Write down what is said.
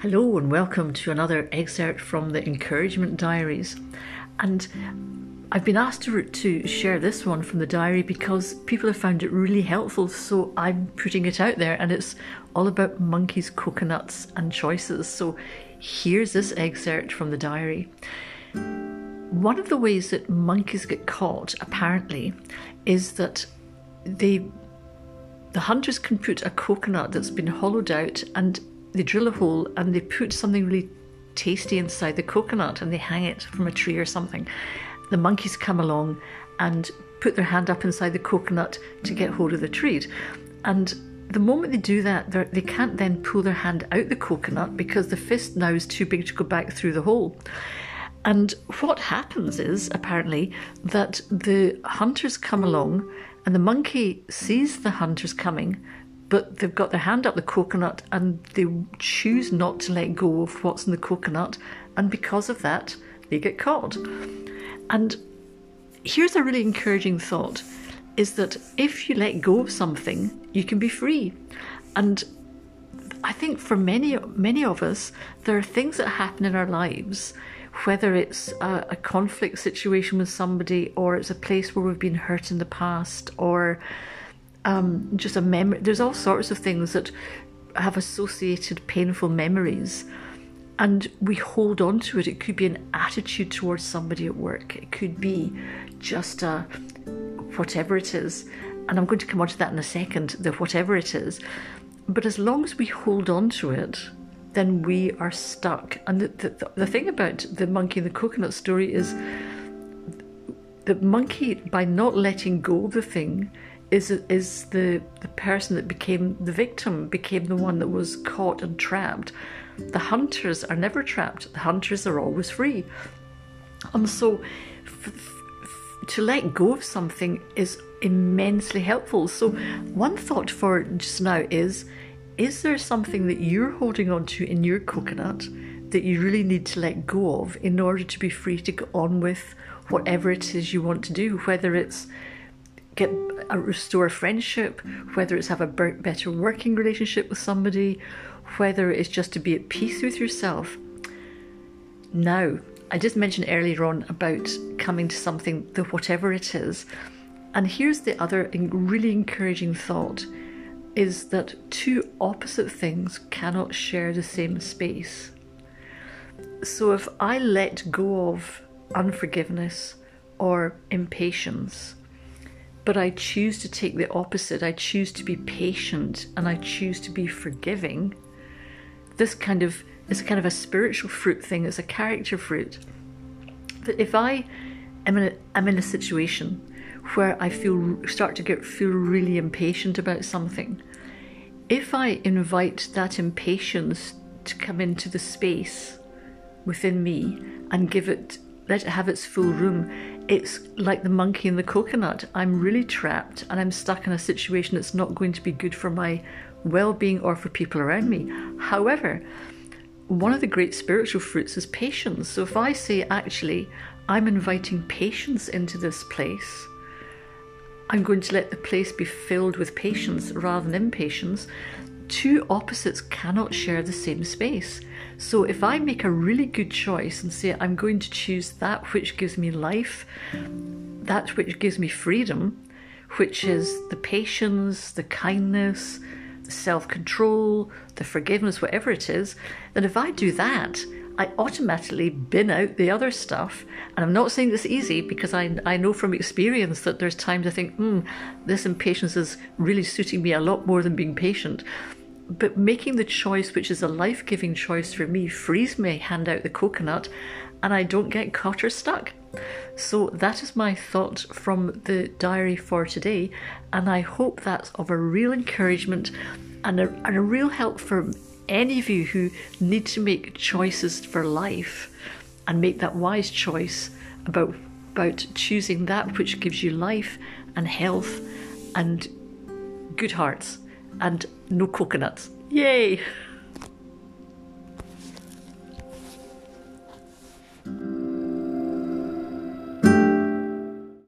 Hello, and welcome to another excerpt from the Encouragement Diaries. And I've been asked to, to share this one from the diary because people have found it really helpful, so I'm putting it out there, and it's all about monkeys, coconuts, and choices. So here's this excerpt from the diary. One of the ways that monkeys get caught, apparently, is that they the hunters can put a coconut that's been hollowed out and they drill a hole and they put something really tasty inside the coconut and they hang it from a tree or something. The monkeys come along and put their hand up inside the coconut to get hold of the treat. And the moment they do that, they can't then pull their hand out the coconut because the fist now is too big to go back through the hole. And what happens is apparently that the hunters come along and the monkey sees the hunters coming but they've got their hand up the coconut and they choose not to let go of what's in the coconut, and because of that, they get caught. And here's a really encouraging thought is that if you let go of something, you can be free. And I think for many many of us, there are things that happen in our lives, whether it's a, a conflict situation with somebody, or it's a place where we've been hurt in the past, or um, just a memory. There's all sorts of things that have associated painful memories, and we hold on to it. It could be an attitude towards somebody at work. It could be just a whatever it is. And I'm going to come on to that in a second. The whatever it is, but as long as we hold on to it, then we are stuck. And the, the, the thing about the monkey and the coconut story is the monkey, by not letting go of the thing, is is the the person that became the victim became the one that was caught and trapped. The hunters are never trapped. The hunters are always free. And so, f- f- to let go of something is immensely helpful. So, one thought for just now is: Is there something that you're holding on to in your coconut that you really need to let go of in order to be free to go on with whatever it is you want to do? Whether it's get uh, a restore friendship, whether it's have a better working relationship with somebody, whether it's just to be at peace with yourself. Now, I just mentioned earlier on about coming to something, the whatever it is. And here's the other really encouraging thought is that two opposite things cannot share the same space. So if I let go of unforgiveness or impatience, but I choose to take the opposite. I choose to be patient and I choose to be forgiving. This kind of is kind of a spiritual fruit thing, it's a character fruit. That if I am in a, I'm in a situation where I feel start to get feel really impatient about something, if I invite that impatience to come into the space within me and give it let it have its full room, it's like the monkey in the coconut. I'm really trapped and I'm stuck in a situation that's not going to be good for my well being or for people around me. However, one of the great spiritual fruits is patience. So if I say, actually, I'm inviting patience into this place, I'm going to let the place be filled with patience rather than impatience. Two opposites cannot share the same space. So if I make a really good choice and say I'm going to choose that which gives me life, that which gives me freedom, which is the patience, the kindness, the self control, the forgiveness, whatever it is, then if I do that, I automatically bin out the other stuff. And I'm not saying this easy because I, I know from experience that there's times I think, hmm, this impatience is really suiting me a lot more than being patient but making the choice, which is a life giving choice for me, frees me hand out the coconut and I don't get caught or stuck. So that is my thought from the diary for today, and I hope that's of a real encouragement and a, and a real help for any of you who need to make choices for life and make that wise choice about about choosing that which gives you life and health and good hearts and no coconuts. Yay!